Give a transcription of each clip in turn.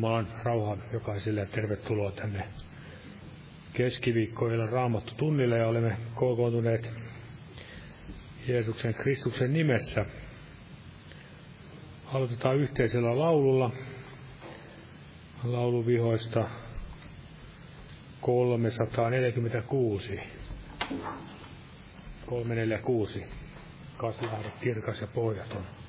Jumalan rauhan jokaiselle ja tervetuloa tänne keskiviikkoilla raamattu tunnille ja olemme kokoontuneet Jeesuksen Kristuksen nimessä. Aloitetaan yhteisellä laululla lauluvihoista 346. 346. Kasvihahdo kirkas ja pohjaton.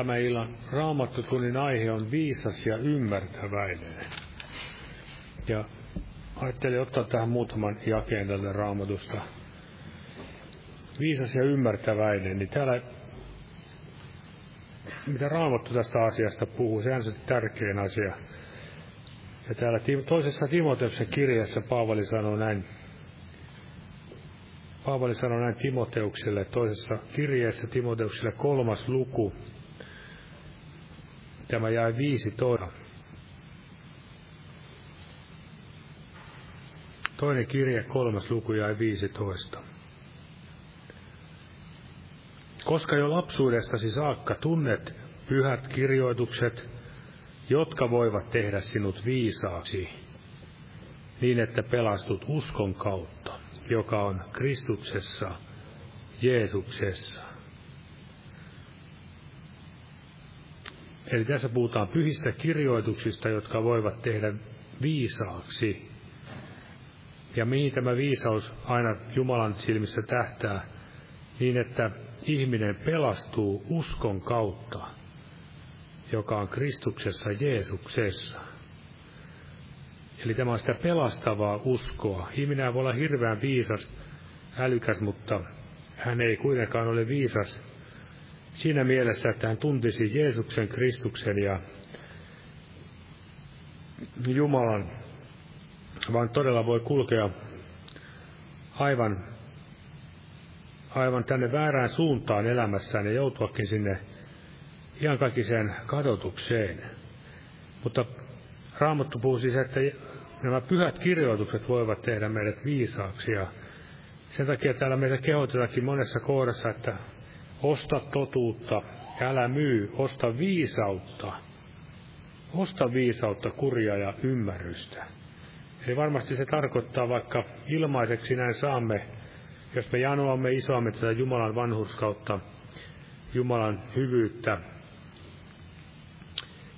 Tämä illan raamattotunnin aihe on viisas ja ymmärtäväinen. Ja ajattelin ottaa tähän muutaman jakeen tälle raamatusta. Viisas ja ymmärtäväinen, niin täällä, mitä raamattu tästä asiasta puhuu, se on se tärkein asia. Ja täällä toisessa Timoteuksen kirjassa Paavali sanoo näin, Paavali sanoi näin Timoteukselle toisessa kirjeessä Timoteukselle kolmas luku. Tämä jäi viisi toina. Toinen kirje, kolmas luku jäi viisitoista. Koska jo lapsuudestasi saakka tunnet pyhät kirjoitukset, jotka voivat tehdä sinut viisaaksi, niin että pelastut uskon kautta joka on Kristuksessa, Jeesuksessa. Eli tässä puhutaan pyhistä kirjoituksista, jotka voivat tehdä viisaaksi. Ja mihin tämä viisaus aina Jumalan silmissä tähtää, niin että ihminen pelastuu uskon kautta, joka on Kristuksessa Jeesuksessa. Eli tämä on sitä pelastavaa uskoa. Ihminen voi olla hirveän viisas, älykäs, mutta hän ei kuitenkaan ole viisas siinä mielessä, että hän tuntisi Jeesuksen, Kristuksen ja Jumalan, vaan todella voi kulkea aivan, aivan tänne väärään suuntaan elämässään ja joutuakin sinne ihan kaikiseen kadotukseen. Mutta Raamattu puhuu siis, että nämä pyhät kirjoitukset voivat tehdä meidät viisaaksi. Ja sen takia täällä meitä kehotetaankin monessa kohdassa, että osta totuutta, älä myy, osta viisautta. Osta viisautta, kurja ja ymmärrystä. Eli varmasti se tarkoittaa, vaikka ilmaiseksi näin saamme, jos me janoamme isoamme tätä Jumalan vanhurskautta, Jumalan hyvyyttä,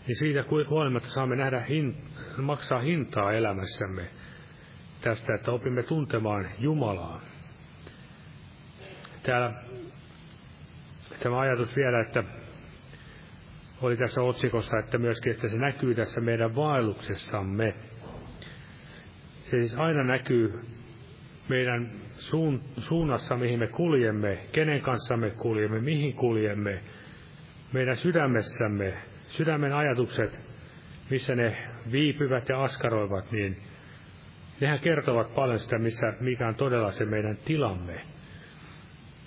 niin siitä huolimatta saamme nähdä hin, maksaa hintaa elämässämme tästä, että opimme tuntemaan Jumalaa. Täällä tämä ajatus vielä, että oli tässä otsikossa, että myöskin, että se näkyy tässä meidän vaelluksessamme. Se siis aina näkyy meidän suun, suunnassa, mihin me kuljemme, kenen kanssa me kuljemme, mihin kuljemme, meidän sydämessämme, sydämen ajatukset, missä ne viipyvät ja askaroivat, niin nehän kertovat paljon sitä, missä, mikä on todella se meidän tilamme.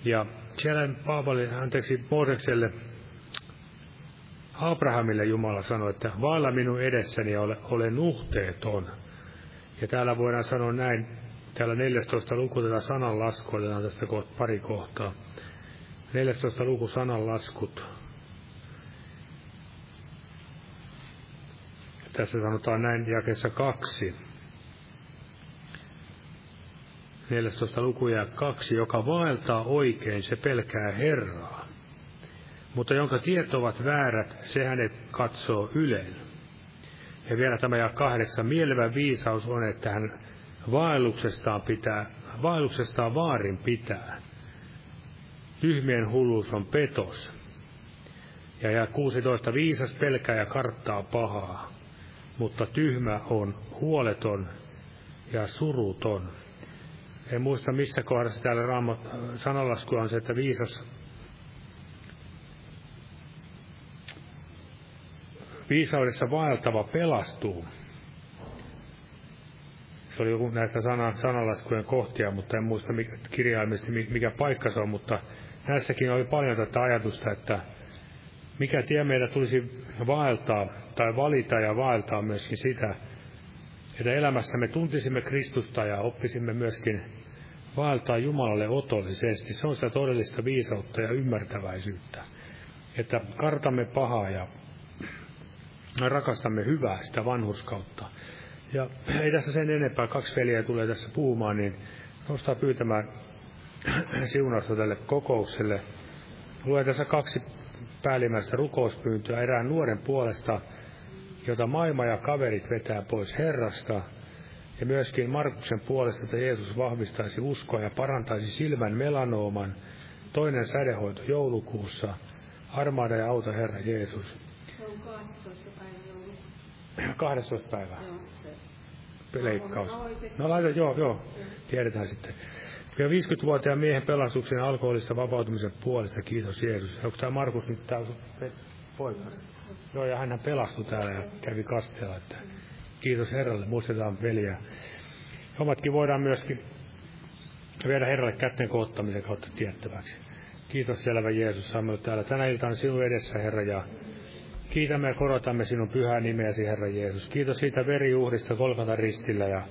Ja siellä Paavali, anteeksi, Moosekselle, Abrahamille Jumala sanoi, että vailla minun edessäni ole, ole nuhteeton. Ja täällä voidaan sanoa näin, täällä 14. luku tätä sananlaskua, otetaan tästä kohta pari kohtaa. 14. luku sananlaskut, Tässä sanotaan näin jakessa kaksi. 14. luku ja kaksi, joka vaeltaa oikein, se pelkää Herraa. Mutta jonka tiet ovat väärät, se hänet katsoo yleen. Ja vielä tämä ja kahdeksan, mielevä viisaus on, että hän vaelluksestaan, pitää, vaelluksestaan vaarin pitää. Tyhmien hulluus on petos. Ja ja 16, viisas pelkää ja karttaa pahaa mutta tyhmä on huoleton ja suruton. En muista missä kohdassa täällä raamat, sanalasku on se, että viisas viisaudessa vaeltava pelastuu. Se oli joku näistä sana, sanalaskujen kohtia, mutta en muista mikä, mikä paikka se on, mutta näissäkin oli paljon tätä ajatusta, että mikä tie meidän tulisi vaeltaa tai valita ja vaeltaa myöskin sitä, että elämässämme tuntisimme Kristusta ja oppisimme myöskin vaeltaa Jumalalle otollisesti. Se on sitä todellista viisautta ja ymmärtäväisyyttä. Että kartamme pahaa ja rakastamme hyvää, sitä vanhurskautta. Ja ei tässä sen enempää, kaksi veliä tulee tässä puhumaan, niin nostaa pyytämään siunausta tälle kokoukselle. Luen tässä kaksi päällimmäistä rukouspyyntöä erään nuoren puolesta, jota maailma ja kaverit vetää pois Herrasta, ja myöskin Markuksen puolesta, että Jeesus vahvistaisi uskoa ja parantaisi silmän melanooman, toinen sädehoito joulukuussa, Armaada ja auta, Herra Jeesus. Se on 12 päivä 12 päivä. Joo, se. Leikkaus. No laita, joo, joo. Tiedetään sitten. Ja 50-vuotiaan miehen pelastuksen alkoholista vapautumisen puolesta, kiitos Jeesus. Onko tämä Markus nyt tämä poika? Joo, ja hän pelastui täällä ja kävi kasteella, että kiitos Herralle, muistetaan veliä. Omatkin voidaan myöskin viedä Herralle kätten koottamisen kautta tiettäväksi. Kiitos selvä Jeesus, saamme täällä tänä iltana sinun edessä, Herra, ja kiitämme ja korotamme sinun pyhää nimeäsi, Herra Jeesus. Kiitos siitä veriuhrista kolkata ristillä ja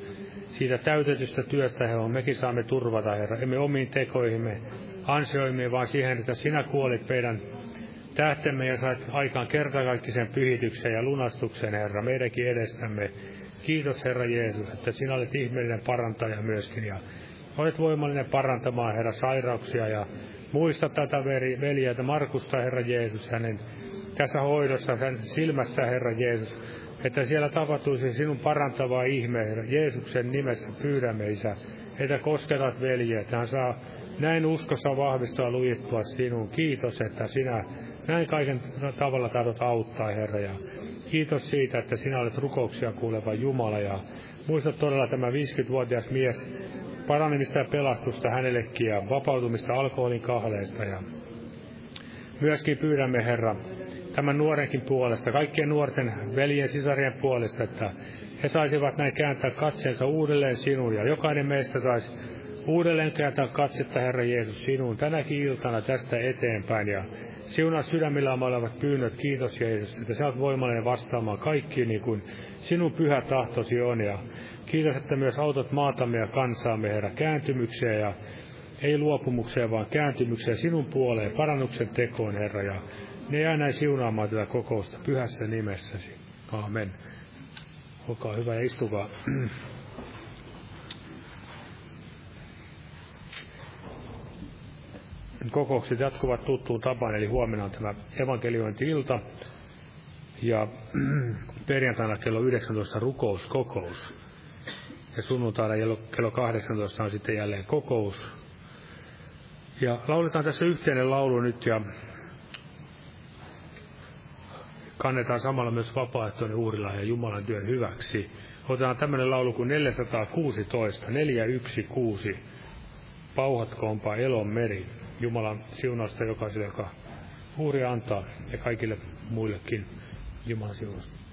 siitä täytetystä työstä, Herra, mekin saamme turvata, Herra. Emme omiin tekoihimme, ansioimme, vaan siihen, että sinä kuolit meidän tähtemme ja sait aikaan kertakaikkisen pyhityksen ja lunastuksen, Herra, meidänkin edestämme. Kiitos, Herra Jeesus, että sinä olet ihmeellinen parantaja myöskin ja olet voimallinen parantamaan, Herra, sairauksia ja muista tätä veli, että Markusta, Herra Jeesus, hänen tässä hoidossa, sen silmässä, Herra Jeesus, että siellä tapahtuisi sinun parantavaa ihme, Herra Jeesuksen nimessä pyydämme, Isä, että kosketat veljeä, että hän saa näin uskossa vahvistua lujittua sinun. Kiitos, että sinä näin kaiken tavalla tahdot auttaa, Herra, ja kiitos siitä, että sinä olet rukouksia kuuleva Jumala, ja muista todella tämä 50-vuotias mies, paranemista ja pelastusta hänellekin, ja vapautumista alkoholin kahleesta, ja myöskin pyydämme, Herra, tämän nuorenkin puolesta, kaikkien nuorten veljen sisarien puolesta, että he saisivat näin kääntää katseensa uudelleen sinuun, ja jokainen meistä saisi uudelleen kääntää katsetta, Herra Jeesus, sinuun tänäkin iltana tästä eteenpäin, ja Siunaa sydämillä olevat pyynnöt, kiitos Jeesus, että sä oot voimallinen vastaamaan kaikkiin niin kuin sinun pyhä tahtosi on. Ja kiitos, että myös autot maatamme ja kansaamme, Herra, kääntymykseen ja ei luopumukseen, vaan kääntymykseen sinun puoleen, parannuksen tekoon, Herra. Ja ne jää näin siunaamaan tätä kokousta pyhässä nimessäsi. Amen. Olkaa hyvä ja istukaa. Kokoukset jatkuvat tuttuun tapaan, eli huomenna on tämä evankeliointi-ilta ja perjantaina kello 19 rukouskokous. Ja sunnuntaina kello 18 on sitten jälleen kokous. Ja lauletaan tässä yhteinen laulu nyt ja kannetaan samalla myös vapaaehtoinen uhrilla ja Jumalan työn hyväksi. Otetaan tämmöinen laulu kuin 416, 416. Pauhatkoonpa elon meri. Jumalan siunausta jokaiselle, joka huuri antaa, ja kaikille muillekin Jumalan siunausta.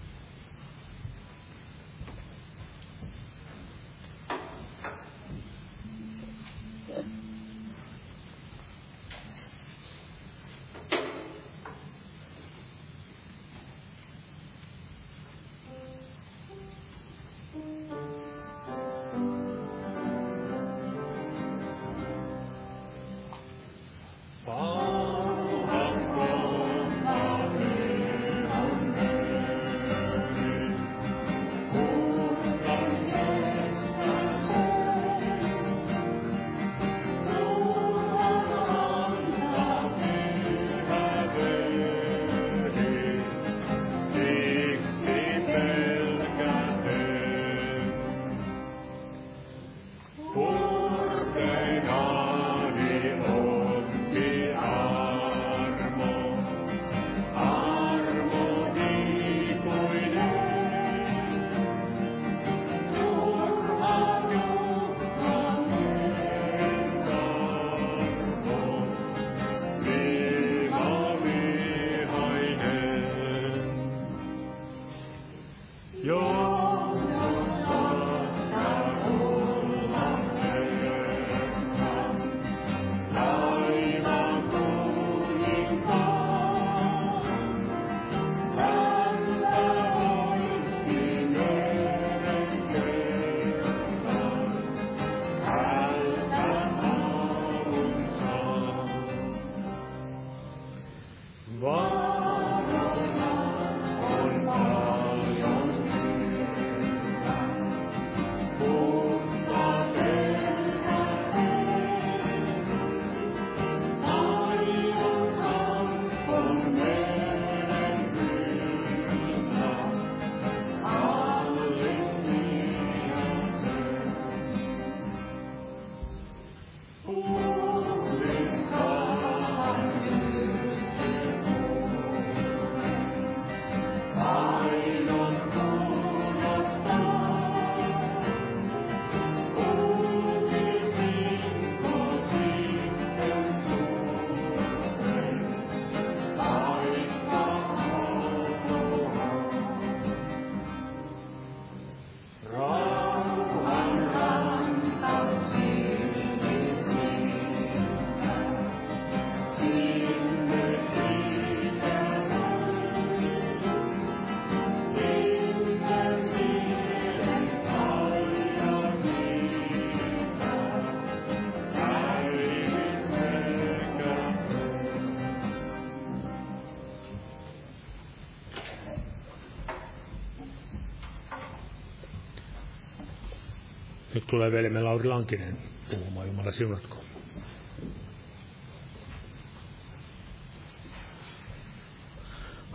Tulee velimme Lauri Lankinen puhumaan. Jumala siunatko.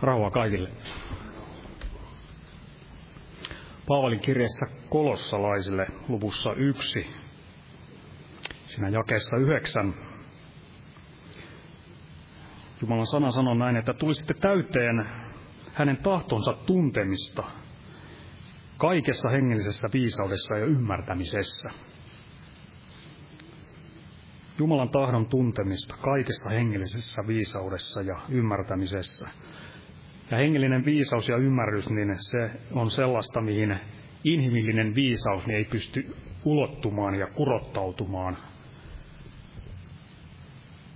Rauha kaikille. Paavalin kirjassa kolossalaisille luvussa yksi, siinä jakeessa yhdeksän. Jumalan sana sanoo näin, että tulisitte täyteen hänen tahtonsa tuntemista kaikessa hengellisessä viisaudessa ja ymmärtämisessä. Jumalan tahdon tuntemista kaikessa hengellisessä viisaudessa ja ymmärtämisessä. Ja hengellinen viisaus ja ymmärrys, niin se on sellaista, mihin inhimillinen viisaus niin ei pysty ulottumaan ja kurottautumaan,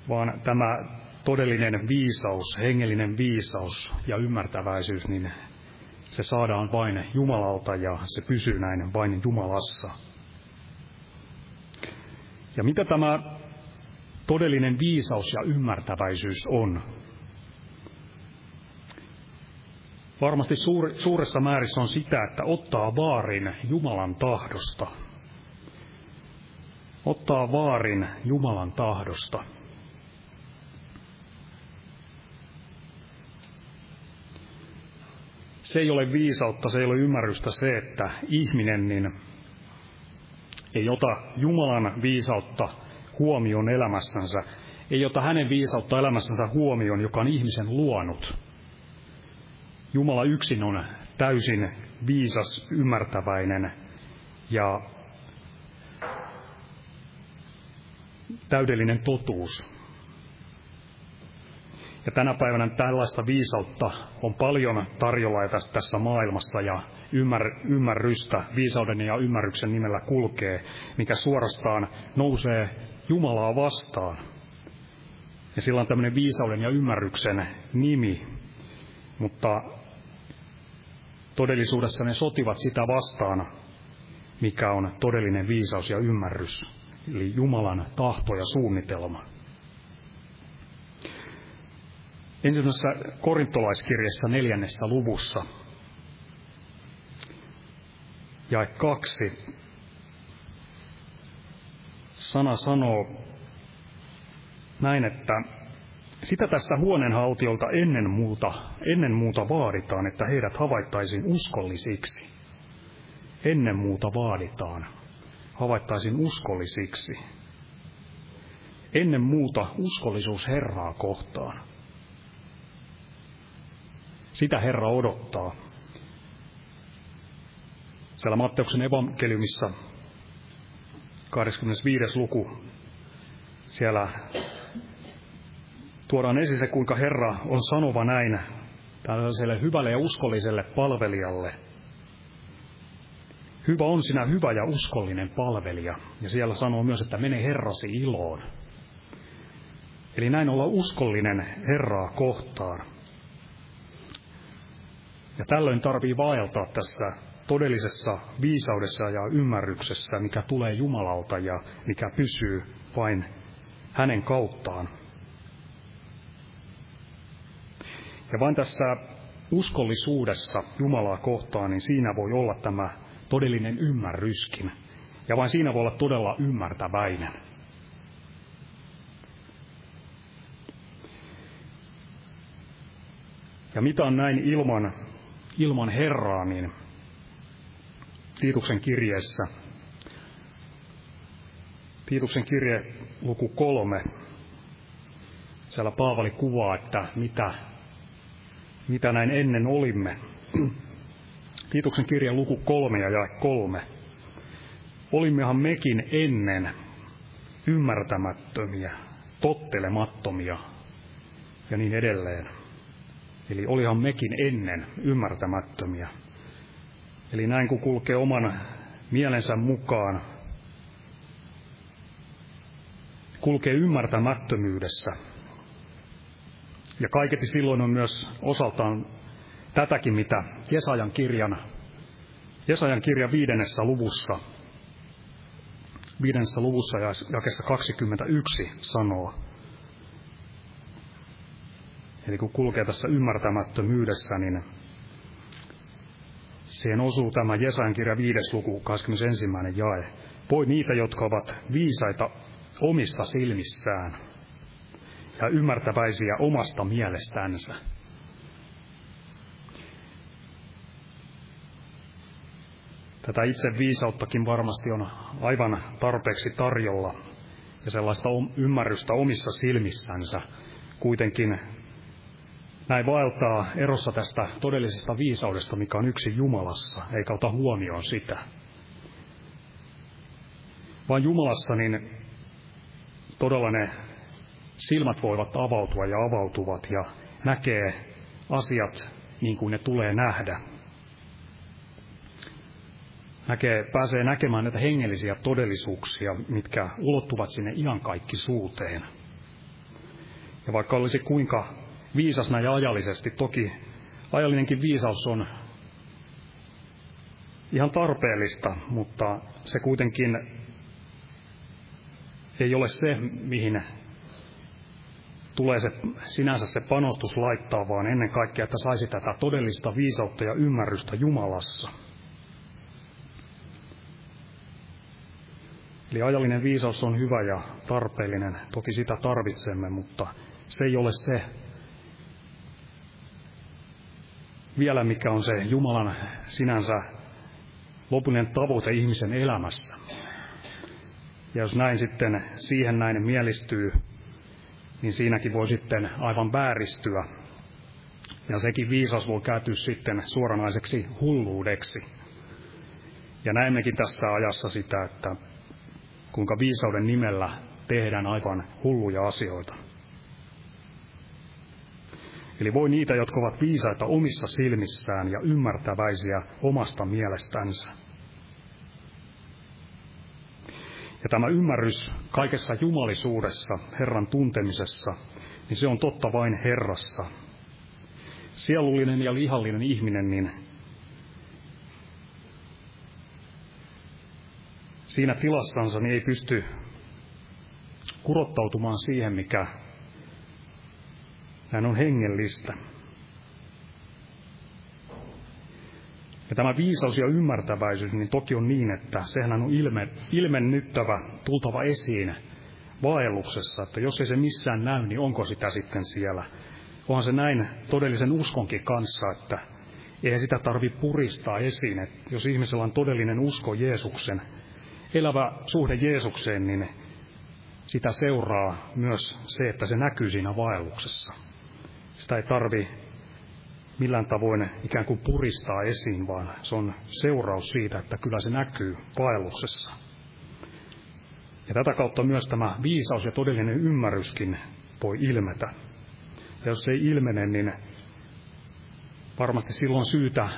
vaan tämä todellinen viisaus, hengellinen viisaus ja ymmärtäväisyys, niin se saadaan vain Jumalalta ja se pysyy näin vain Jumalassa. Ja mitä tämä todellinen viisaus ja ymmärtäväisyys on? Varmasti suur, suuressa määrissä on sitä, että ottaa vaarin Jumalan tahdosta. Ottaa vaarin Jumalan tahdosta. Se ei ole viisautta, se ei ole ymmärrystä se, että ihminen niin ei ota Jumalan viisautta huomioon elämässänsä, ei ota hänen viisautta elämässänsä huomioon, joka on ihmisen luonut Jumala yksin on täysin viisas, ymmärtäväinen ja täydellinen totuus. Ja tänä päivänä tällaista viisautta on paljon tarjolla tässä maailmassa ja ymmär, ymmärrystä viisauden ja ymmärryksen nimellä kulkee, mikä suorastaan nousee Jumalaa vastaan. Ja sillä on tämmöinen viisauden ja ymmärryksen nimi. Mutta Todellisuudessa ne sotivat sitä vastaan, mikä on todellinen viisaus ja ymmärrys, eli Jumalan tahto ja suunnitelma. Ensimmäisessä korintolaiskirjassa neljännessä luvussa, ja kaksi, sana sanoo näin, että sitä tässä huoneenhaltiolta ennen muuta, ennen muuta vaaditaan, että heidät havaittaisiin uskollisiksi. Ennen muuta vaaditaan, havaittaisiin uskollisiksi. Ennen muuta uskollisuus Herraa kohtaan. Sitä Herra odottaa. Siellä Matteuksen evankeliumissa 25. luku, siellä tuodaan esiin se, kuinka Herra on sanova näin tällaiselle hyvälle ja uskolliselle palvelijalle. Hyvä on sinä hyvä ja uskollinen palvelija. Ja siellä sanoo myös, että mene Herrasi iloon. Eli näin olla uskollinen Herraa kohtaan. Ja tällöin tarvii vaeltaa tässä todellisessa viisaudessa ja ymmärryksessä, mikä tulee Jumalalta ja mikä pysyy vain hänen kauttaan. Ja vain tässä uskollisuudessa Jumalaa kohtaan, niin siinä voi olla tämä todellinen ymmärryskin. Ja vain siinä voi olla todella ymmärtäväinen. Ja mitä on näin ilman, ilman Herraa, niin Tiituksen kirjeessä, Tiituksen kirje luku kolme, siellä Paavali kuvaa, että mitä mitä näin ennen olimme. Tiituksen kirjan luku kolme ja jae kolme. Olimmehan mekin ennen ymmärtämättömiä, tottelemattomia ja niin edelleen. Eli olihan mekin ennen ymmärtämättömiä. Eli näin kun kulkee oman mielensä mukaan, kulkee ymmärtämättömyydessä, ja kaiketi silloin on myös osaltaan tätäkin, mitä Jesajan kirjan, Jesajan kirjan viidennessä luvussa, viidennessä luvussa ja jakessa 21 sanoo. Eli kun kulkee tässä ymmärtämättömyydessä, niin Siihen osuu tämä Jesajan kirja 5. luku 21. jae. Voi niitä, jotka ovat viisaita omissa silmissään ja ymmärtäväisiä omasta mielestänsä. Tätä itse viisauttakin varmasti on aivan tarpeeksi tarjolla ja sellaista ymmärrystä omissa silmissänsä. Kuitenkin näin vaeltaa erossa tästä todellisesta viisaudesta, mikä on yksi Jumalassa, eikä ota huomioon sitä. Vaan Jumalassa niin todella ne silmät voivat avautua ja avautuvat ja näkee asiat niin kuin ne tulee nähdä. Näkee, pääsee näkemään näitä hengellisiä todellisuuksia, mitkä ulottuvat sinne suuteen. Ja vaikka olisi kuinka viisas näin ajallisesti, toki ajallinenkin viisaus on ihan tarpeellista, mutta se kuitenkin ei ole se, mihin tulee se, sinänsä se panostus laittaa, vaan ennen kaikkea, että saisi tätä todellista viisautta ja ymmärrystä Jumalassa. Eli ajallinen viisaus on hyvä ja tarpeellinen, toki sitä tarvitsemme, mutta se ei ole se vielä, mikä on se Jumalan sinänsä lopullinen tavoite ihmisen elämässä. Ja jos näin sitten siihen näin mielistyy, niin siinäkin voi sitten aivan vääristyä. Ja sekin viisas voi kääntyä sitten suoranaiseksi hulluudeksi. Ja näemmekin tässä ajassa sitä, että kuinka viisauden nimellä tehdään aivan hulluja asioita. Eli voi niitä, jotka ovat viisaita omissa silmissään ja ymmärtäväisiä omasta mielestänsä. Ja tämä ymmärrys kaikessa jumalisuudessa, Herran tuntemisessa, niin se on totta vain Herrassa. Sielullinen ja lihallinen ihminen, niin siinä tilassansa niin ei pysty kurottautumaan siihen, mikä hän on hengellistä. Ja tämä viisaus ja ymmärtäväisyys, niin toki on niin, että sehän on ilme, ilmennyttävä, tultava esiin vaelluksessa, että jos ei se missään näy, niin onko sitä sitten siellä. Onhan se näin todellisen uskonkin kanssa, että ei sitä tarvi puristaa esiin, että jos ihmisellä on todellinen usko Jeesuksen, elävä suhde Jeesukseen, niin sitä seuraa myös se, että se näkyy siinä vaelluksessa. Sitä ei tarvi millään tavoin ikään kuin puristaa esiin, vaan se on seuraus siitä, että kyllä se näkyy vaelluksessa. Ja tätä kautta myös tämä viisaus ja todellinen ymmärryskin voi ilmetä. Ja jos se ei ilmene, niin varmasti silloin syytä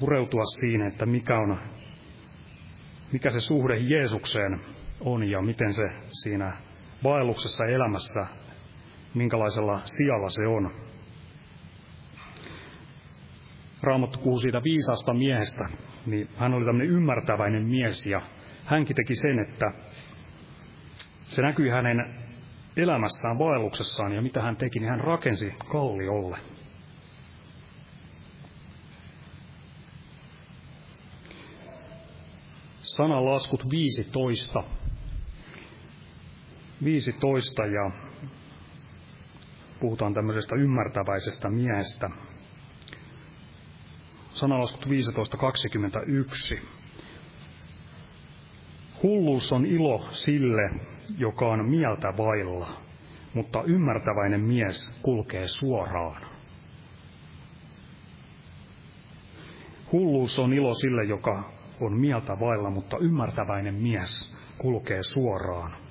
pureutua siinä, että mikä, on, mikä se suhde Jeesukseen on ja miten se siinä vaelluksessa elämässä, minkälaisella sijalla se on. Raamattu puhuu siitä viisaasta miehestä, niin hän oli tämmöinen ymmärtäväinen mies ja hänkin teki sen, että se näkyi hänen elämässään, vaelluksessaan ja mitä hän teki, niin hän rakensi kalliolle. Sanalaskut 15. 15 ja puhutaan tämmöisestä ymmärtäväisestä miehestä sanalaskut 15.21. Hulluus on ilo sille, joka on mieltä vailla, mutta ymmärtäväinen mies kulkee suoraan. Hulluus on ilo sille, joka on mieltä vailla, mutta ymmärtäväinen mies kulkee suoraan.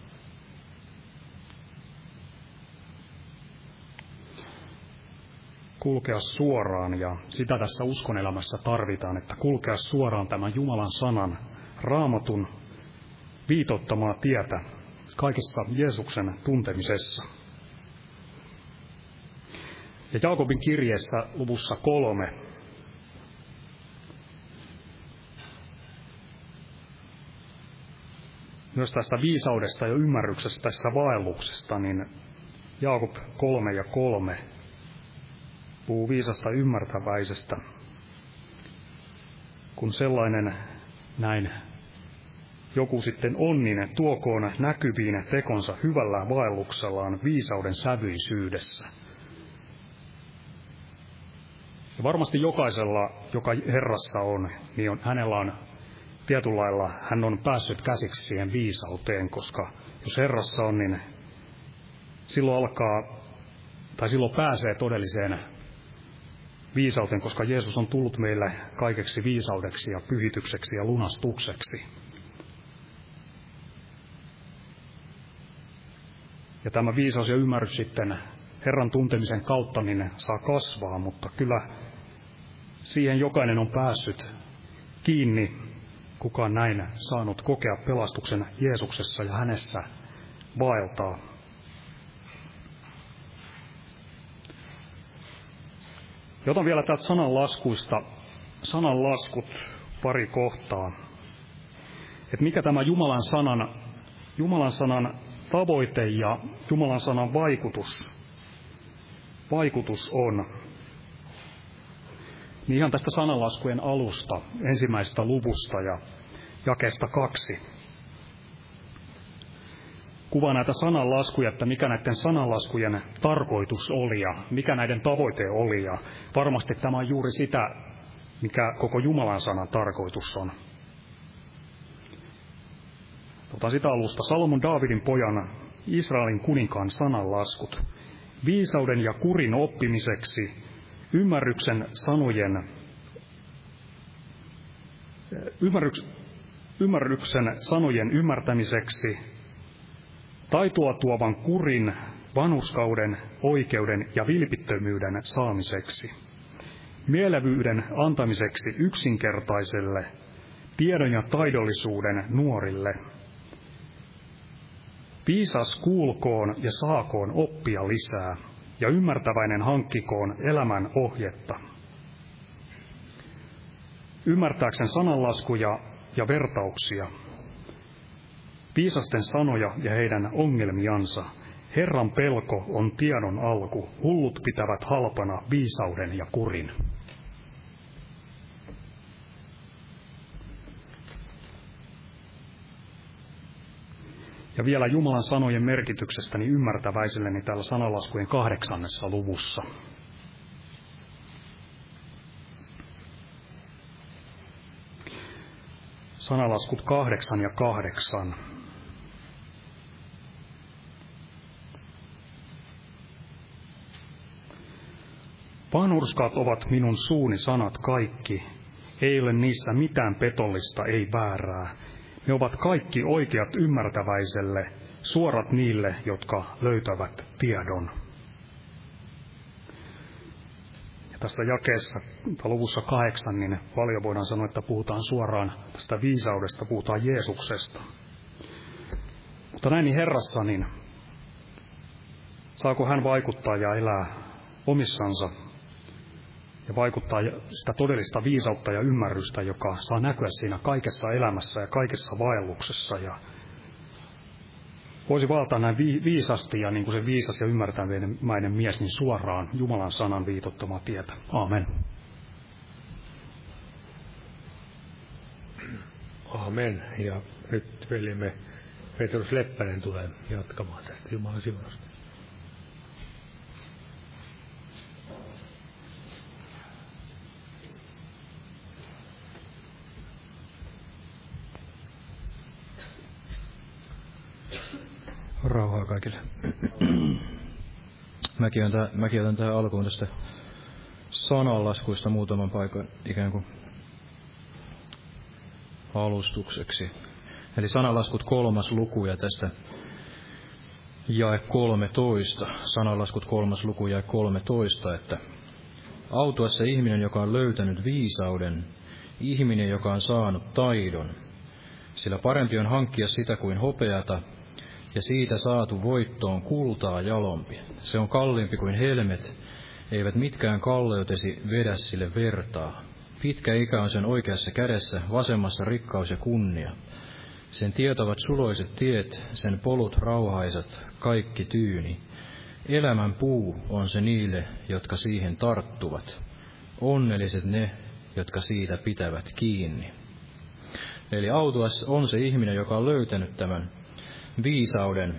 Kulkea suoraan ja sitä tässä uskonelämässä tarvitaan, että kulkea suoraan tämän Jumalan sanan, raamatun viitottamaa tietä kaikessa Jeesuksen tuntemisessa. Ja Jaakobin kirjeessä luvussa kolme myös tästä viisaudesta ja ymmärryksestä tässä vaelluksesta, niin Jaakob kolme ja kolme puhuu viisasta ymmärtäväisestä. kun sellainen näin joku sitten on, niin tuokoon näkyviin tekonsa hyvällä vaelluksellaan viisauden sävyisyydessä. Ja varmasti jokaisella, joka Herrassa on, niin on, hänellä on tietyllä lailla, hän on päässyt käsiksi siihen viisauteen, koska jos Herrassa on, niin silloin alkaa, tai silloin pääsee todelliseen viisauteen, koska Jeesus on tullut meille kaikeksi viisaudeksi ja pyhitykseksi ja lunastukseksi. Ja tämä viisaus ja ymmärrys sitten Herran tuntemisen kautta niin saa kasvaa, mutta kyllä siihen jokainen on päässyt kiinni, kuka on näin saanut kokea pelastuksen Jeesuksessa ja hänessä vaeltaa. Ja otan vielä täältä sananlaskuista, sananlaskut pari kohtaa. Että mikä tämä Jumalan sanan, Jumalan sanan tavoite ja Jumalan sanan vaikutus, vaikutus on. Niin ihan tästä sananlaskujen alusta, ensimmäisestä luvusta ja jakesta kaksi. Kuvaa näitä sananlaskuja, että mikä näiden sananlaskujen tarkoitus oli ja mikä näiden tavoite oli. Ja varmasti tämä on juuri sitä, mikä koko Jumalan sanan tarkoitus on. Otan sitä alusta. Salomon Daavidin pojan Israelin kuninkaan sananlaskut. Viisauden ja kurin oppimiseksi, ymmärryksen sanojen, ymmärryks, ymmärryksen sanojen ymmärtämiseksi, taitoa tuovan kurin, vanhuskauden, oikeuden ja vilpittömyyden saamiseksi, mielevyyden antamiseksi yksinkertaiselle, tiedon ja taidollisuuden nuorille – Viisas kuulkoon ja saakoon oppia lisää, ja ymmärtäväinen hankkikoon elämän ohjetta. Ymmärtääkseen sananlaskuja ja vertauksia, viisasten sanoja ja heidän ongelmiansa, Herran pelko on tiedon alku, hullut pitävät halpana viisauden ja kurin. Ja vielä Jumalan sanojen merkityksestäni ymmärtäväiselleni täällä sanalaskujen kahdeksannessa luvussa. Sanalaskut kahdeksan ja kahdeksan. Vanhurskaat ovat minun suuni sanat kaikki, ei ole niissä mitään petollista, ei väärää. Ne ovat kaikki oikeat ymmärtäväiselle, suorat niille, jotka löytävät tiedon. Ja tässä jakeessa, luvussa kahdeksan, niin paljon voidaan sanoa, että puhutaan suoraan tästä viisaudesta, puhutaan Jeesuksesta. Mutta näin niin Herrassa, niin saako hän vaikuttaa ja elää omissansa ja vaikuttaa sitä todellista viisautta ja ymmärrystä, joka saa näkyä siinä kaikessa elämässä ja kaikessa vaelluksessa. Ja voisi valtaa näin viisasti ja niin kuin se viisas ja ymmärtäväinen mies, niin suoraan Jumalan sanan viitottamaa tietä. Amen. Amen. Ja nyt velimme Petrus Leppänen tulee jatkamaan tästä Jumalan siunasta. Kaikille. Mäkin, otan, mäkin otan tähän alkuun tästä sananlaskuista muutaman paikan ikään kuin alustukseksi. Eli sananlaskut kolmas luku ja tästä jae 13, sananlaskut kolmas luku jae 13, että autua se ihminen, joka on löytänyt viisauden, ihminen, joka on saanut taidon, sillä parempi on hankkia sitä kuin hopeata, ja siitä saatu voitto on kultaa jalompi. Se on kalliimpi kuin helmet, eivät mitkään kalleutesi vedä sille vertaa. Pitkä ikä on sen oikeassa kädessä, vasemmassa rikkaus ja kunnia. Sen tietovat suloiset tiet, sen polut rauhaisat, kaikki tyyni. Elämän puu on se niille, jotka siihen tarttuvat. Onnelliset ne, jotka siitä pitävät kiinni. Eli autuas on se ihminen, joka on löytänyt tämän viisauden,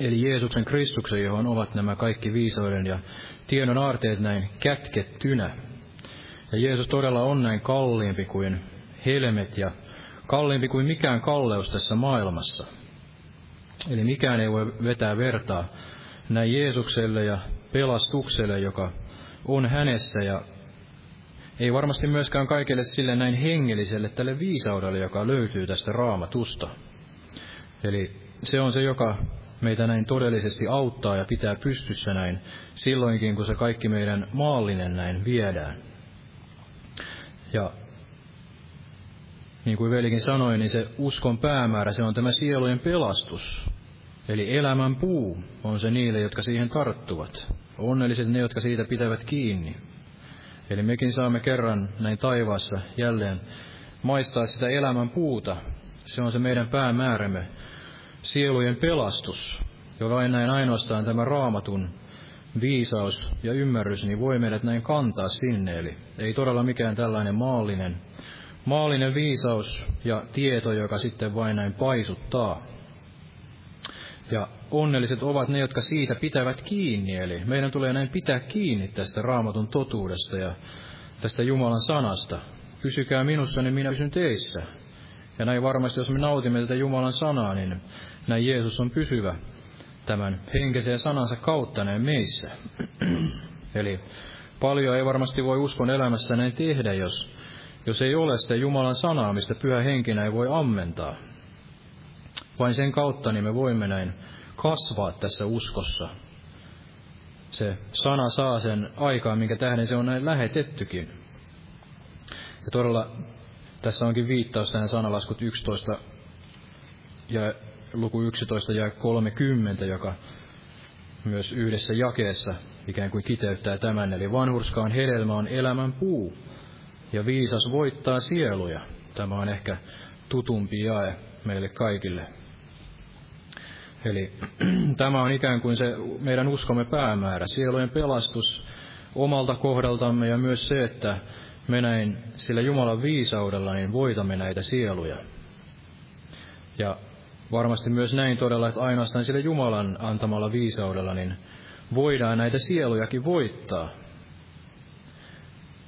eli Jeesuksen Kristuksen, johon ovat nämä kaikki viisauden ja tiedon aarteet näin kätkettynä. Ja Jeesus todella on näin kalliimpi kuin helmet ja kalliimpi kuin mikään kalleus tässä maailmassa. Eli mikään ei voi vetää vertaa näin Jeesukselle ja pelastukselle, joka on hänessä ja ei varmasti myöskään kaikille sille näin hengelliselle tälle viisaudelle, joka löytyy tästä raamatusta. Eli se on se, joka meitä näin todellisesti auttaa ja pitää pystyssä näin silloinkin, kun se kaikki meidän maallinen näin viedään. Ja niin kuin velikin sanoi, niin se uskon päämäärä, se on tämä sielujen pelastus. Eli elämän puu on se niille, jotka siihen tarttuvat. Onnelliset ne, jotka siitä pitävät kiinni. Eli mekin saamme kerran näin taivaassa jälleen maistaa sitä elämän puuta. Se on se meidän päämäärämme, sielujen pelastus. Jo vain näin ainoastaan tämä raamatun viisaus ja ymmärrys, niin voi meidät näin kantaa sinne. Eli ei todella mikään tällainen maallinen, maallinen viisaus ja tieto, joka sitten vain näin paisuttaa. Ja onnelliset ovat ne, jotka siitä pitävät kiinni. Eli meidän tulee näin pitää kiinni tästä raamatun totuudesta ja tästä Jumalan sanasta. Pysykää minussa, niin minä pysyn teissä. Ja näin varmasti, jos me nautimme tätä Jumalan sanaa, niin näin Jeesus on pysyvä tämän henkisen ja sanansa kautta näin meissä. Eli paljon ei varmasti voi uskon elämässä näin tehdä, jos, jos ei ole sitä Jumalan sanaa, mistä pyhä henkinä ei voi ammentaa. Vain sen kautta niin me voimme näin kasvaa tässä uskossa. Se sana saa sen aikaan, minkä tähden se on näin lähetettykin. Ja todella tässä onkin viittaus tähän sanalaskut 11 ja luku 11 ja 30, joka myös yhdessä jakeessa ikään kuin kiteyttää tämän. Eli vanhurskaan hedelmä on elämän puu, ja viisas voittaa sieluja. Tämä on ehkä tutumpi jae meille kaikille. Eli tämä on ikään kuin se meidän uskomme päämäärä, sielujen pelastus omalta kohdaltamme ja myös se, että me näin sillä Jumalan viisaudella niin voitamme näitä sieluja. Ja varmasti myös näin todella, että ainoastaan sillä Jumalan antamalla viisaudella niin voidaan näitä sielujakin voittaa.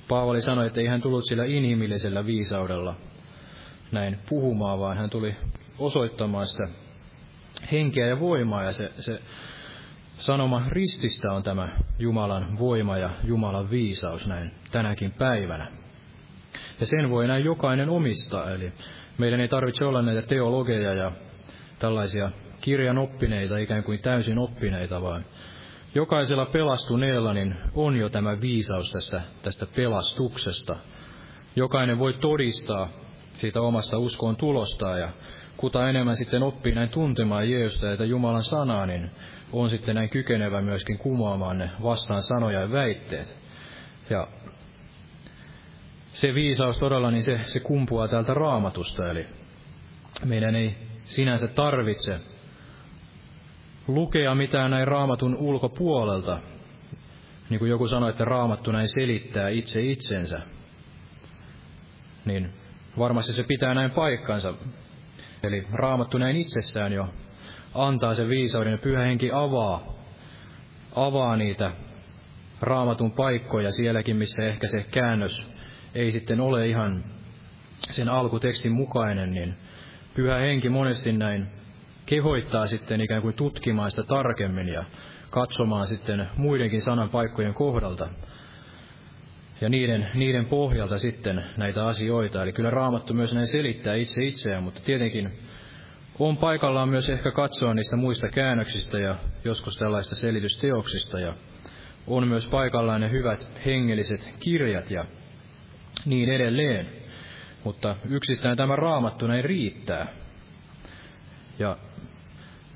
Paavali sanoi, että ei hän tullut sillä inhimillisellä viisaudella näin puhumaan, vaan hän tuli osoittamaan sitä henkeä ja voimaa, ja se, se sanoma rististä on tämä Jumalan voima ja Jumalan viisaus näin tänäkin päivänä. Ja sen voi näin jokainen omistaa, eli meidän ei tarvitse olla näitä teologeja ja tällaisia kirjan oppineita, ikään kuin täysin oppineita, vaan jokaisella pelastuneella niin on jo tämä viisaus tästä, tästä pelastuksesta. Jokainen voi todistaa siitä omasta uskoon tulosta ja kuta enemmän sitten oppii näin tuntemaan Jeesusta ja Jumalan sanaa, niin on sitten näin kykenevä myöskin kumoamaan ne vastaan sanoja ja väitteet. Ja se viisaus todella, niin se, se kumpuaa täältä raamatusta, eli meidän ei sinänsä tarvitse lukea mitään näin raamatun ulkopuolelta. Niin kuin joku sanoi, että raamattu näin selittää itse itsensä. Niin varmasti se pitää näin paikkansa. Eli raamattu näin itsessään jo antaa sen viisauden ja pyhä henki avaa, avaa niitä raamatun paikkoja sielläkin, missä ehkä se käännös ei sitten ole ihan sen alkutekstin mukainen, niin pyhä henki monesti näin kehoittaa sitten ikään kuin tutkimaan sitä tarkemmin ja katsomaan sitten muidenkin sanan paikkojen kohdalta ja niiden, niiden pohjalta sitten näitä asioita. Eli kyllä Raamattu myös näin selittää itse itseään, mutta tietenkin on paikallaan myös ehkä katsoa niistä muista käännöksistä ja joskus tällaista selitysteoksista ja on myös paikallaan ne hyvät hengelliset kirjat ja niin edelleen. Mutta yksistään tämä raamattu näin riittää. Ja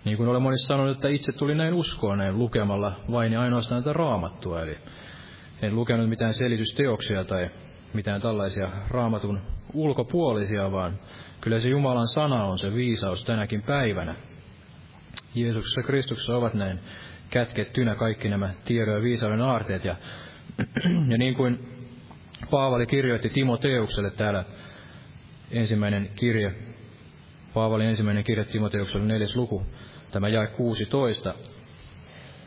niin kuin olen monissa sanonut, että itse tuli näin uskoa näin lukemalla vain ja ainoastaan tätä raamattua. Eli en lukenut mitään selitysteoksia tai mitään tällaisia raamatun ulkopuolisia, vaan kyllä se Jumalan sana on se viisaus tänäkin päivänä. Jeesuksessa Kristuksessa ovat näin kätkettynä kaikki nämä tiedon ja viisauden aarteet. Ja, ja niin kuin Paavali kirjoitti Timoteukselle täällä ensimmäinen kirje, Paavalin ensimmäinen kirje Timoteukselle neljäs luku, tämä jae 16,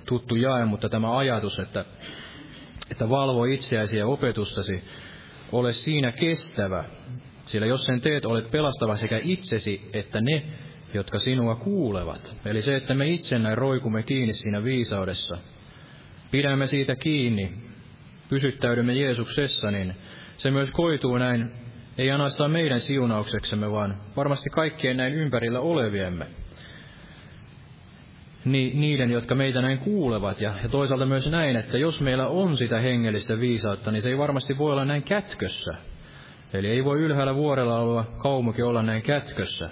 tuttu jae, mutta tämä ajatus, että, että valvo itseäsi ja opetustasi, ole siinä kestävä, sillä jos sen teet, olet pelastava sekä itsesi että ne, jotka sinua kuulevat. Eli se, että me itse näin roikumme kiinni siinä viisaudessa, pidämme siitä kiinni, pysyttäydymme Jeesuksessa, niin se myös koituu näin, ei ainoastaan meidän siunaukseksemme, vaan varmasti kaikkien näin ympärillä oleviemme. Ni, niiden, jotka meitä näin kuulevat, ja, ja toisaalta myös näin, että jos meillä on sitä hengellistä viisautta, niin se ei varmasti voi olla näin kätkössä. Eli ei voi ylhäällä vuorella olla kaumukin olla näin kätkössä.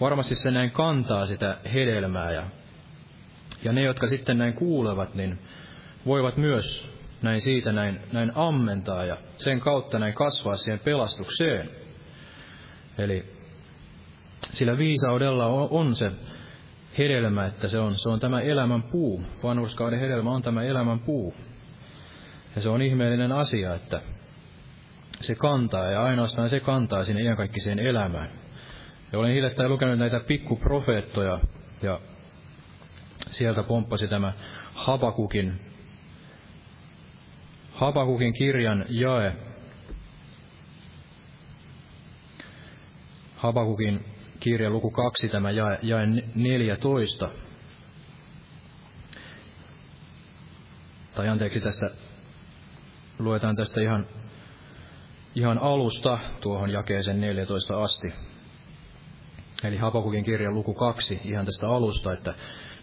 Varmasti se näin kantaa sitä hedelmää, ja, ja ne, jotka sitten näin kuulevat, niin voivat myös näin siitä näin, näin ammentaa ja sen kautta näin kasvaa siihen pelastukseen. Eli sillä viisaudella on, on se hedelmä, että se on, se on tämä elämän puu. Vanhurskauden hedelmä on tämä elämän puu. Ja se on ihmeellinen asia, että se kantaa ja ainoastaan se kantaa sinne iankaikkiseen elämään. Ja olen hiljattain lukenut näitä pikkuprofeettoja ja sieltä pomppasi tämä Habakukin Habakukin kirjan jae. Habakukin kirja luku 2, tämä jae, jae 14. Tai anteeksi, tässä luetaan tästä ihan, ihan alusta tuohon jakeeseen 14 asti. Eli Habakukin kirja luku 2, ihan tästä alusta, että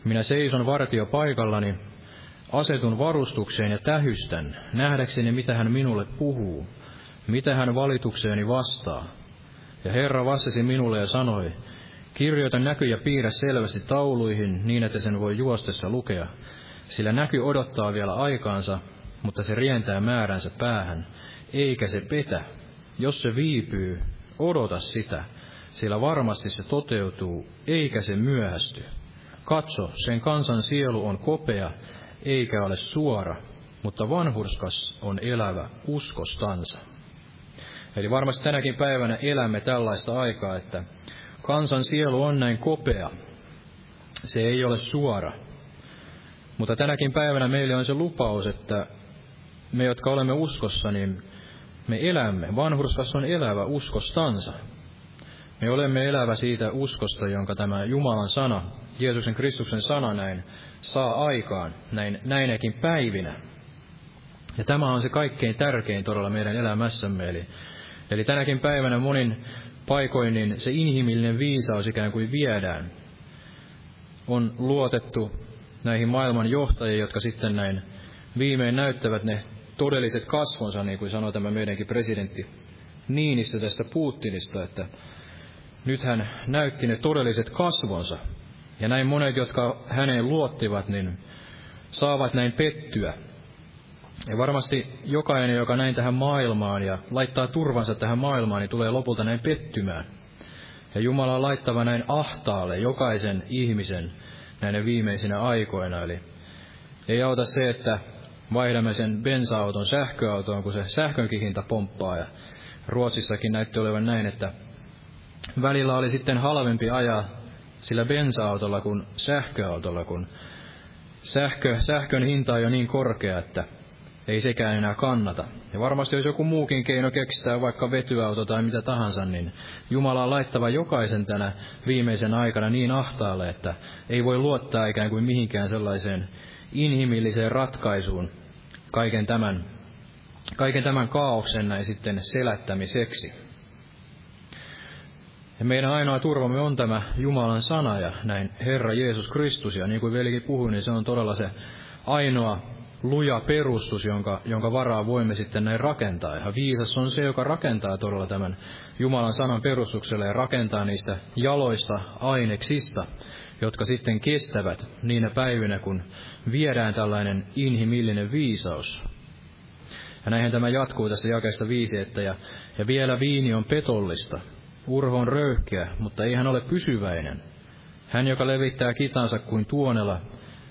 minä seison vartio paikallani, Asetun varustukseen ja tähystän, nähdäkseni mitä hän minulle puhuu, mitä hän valitukseeni vastaa. Ja Herra vastasi minulle ja sanoi, kirjoita näky ja piirrä selvästi tauluihin niin, että sen voi juostessa lukea, sillä näky odottaa vielä aikaansa, mutta se rientää määränsä päähän, eikä se petä. Jos se viipyy, odota sitä, sillä varmasti se toteutuu, eikä se myöhästy. Katso, sen kansan sielu on kopea, eikä ole suora, mutta vanhurskas on elävä uskostansa. Eli varmasti tänäkin päivänä elämme tällaista aikaa, että kansan sielu on näin kopea. Se ei ole suora. Mutta tänäkin päivänä meille on se lupaus, että me, jotka olemme uskossa, niin me elämme. Vanhurskas on elävä uskostansa. Me olemme elävä siitä uskosta, jonka tämä Jumalan sana, Jeesuksen Kristuksen sana näin saa aikaan näin, näinäkin päivinä. Ja tämä on se kaikkein tärkein todella meidän elämässämme. Eli, eli tänäkin päivänä monin paikoin niin se inhimillinen viisaus ikään kuin viedään. On luotettu näihin maailman johtajiin, jotka sitten näin viimein näyttävät ne todelliset kasvonsa, niin kuin sanoi tämä meidänkin presidentti Niinistö tästä Putinista, että nyt hän näytti ne todelliset kasvonsa. Ja näin monet, jotka häneen luottivat, niin saavat näin pettyä. Ja varmasti jokainen, joka näin tähän maailmaan ja laittaa turvansa tähän maailmaan, niin tulee lopulta näin pettymään. Ja Jumala on laittava näin ahtaalle jokaisen ihmisen näinä viimeisinä aikoina. Eli ei auta se, että vaihdamme sen bensa-auton sähköautoon, kun se sähkönkin hinta pomppaa. Ja Ruotsissakin näytti olevan näin, että välillä oli sitten halvempi ajaa sillä bensa-autolla kuin sähköautolla, kun sähkö, sähkön hinta on jo niin korkea, että ei sekään enää kannata. Ja varmasti jos joku muukin keino keksitään, vaikka vetyauto tai mitä tahansa, niin Jumala on laittava jokaisen tänä viimeisen aikana niin ahtaalle, että ei voi luottaa ikään kuin mihinkään sellaiseen inhimilliseen ratkaisuun kaiken tämän, kaiken tämän kaauksen näin sitten selättämiseksi. Ja meidän ainoa turvamme on tämä Jumalan sana ja näin Herra Jeesus Kristus. Ja niin kuin velikin puhui, niin se on todella se ainoa luja perustus, jonka, jonka varaa voimme sitten näin rakentaa. Ja viisas on se, joka rakentaa todella tämän Jumalan sanan perustukselle ja rakentaa niistä jaloista aineksista, jotka sitten kestävät niinä päivinä, kun viedään tällainen inhimillinen viisaus. Ja näinhän tämä jatkuu tässä jakeesta viisi, että ja, ja vielä viini on petollista, Urho on röyhkeä, mutta ei hän ole pysyväinen. Hän, joka levittää kitansa kuin tuonela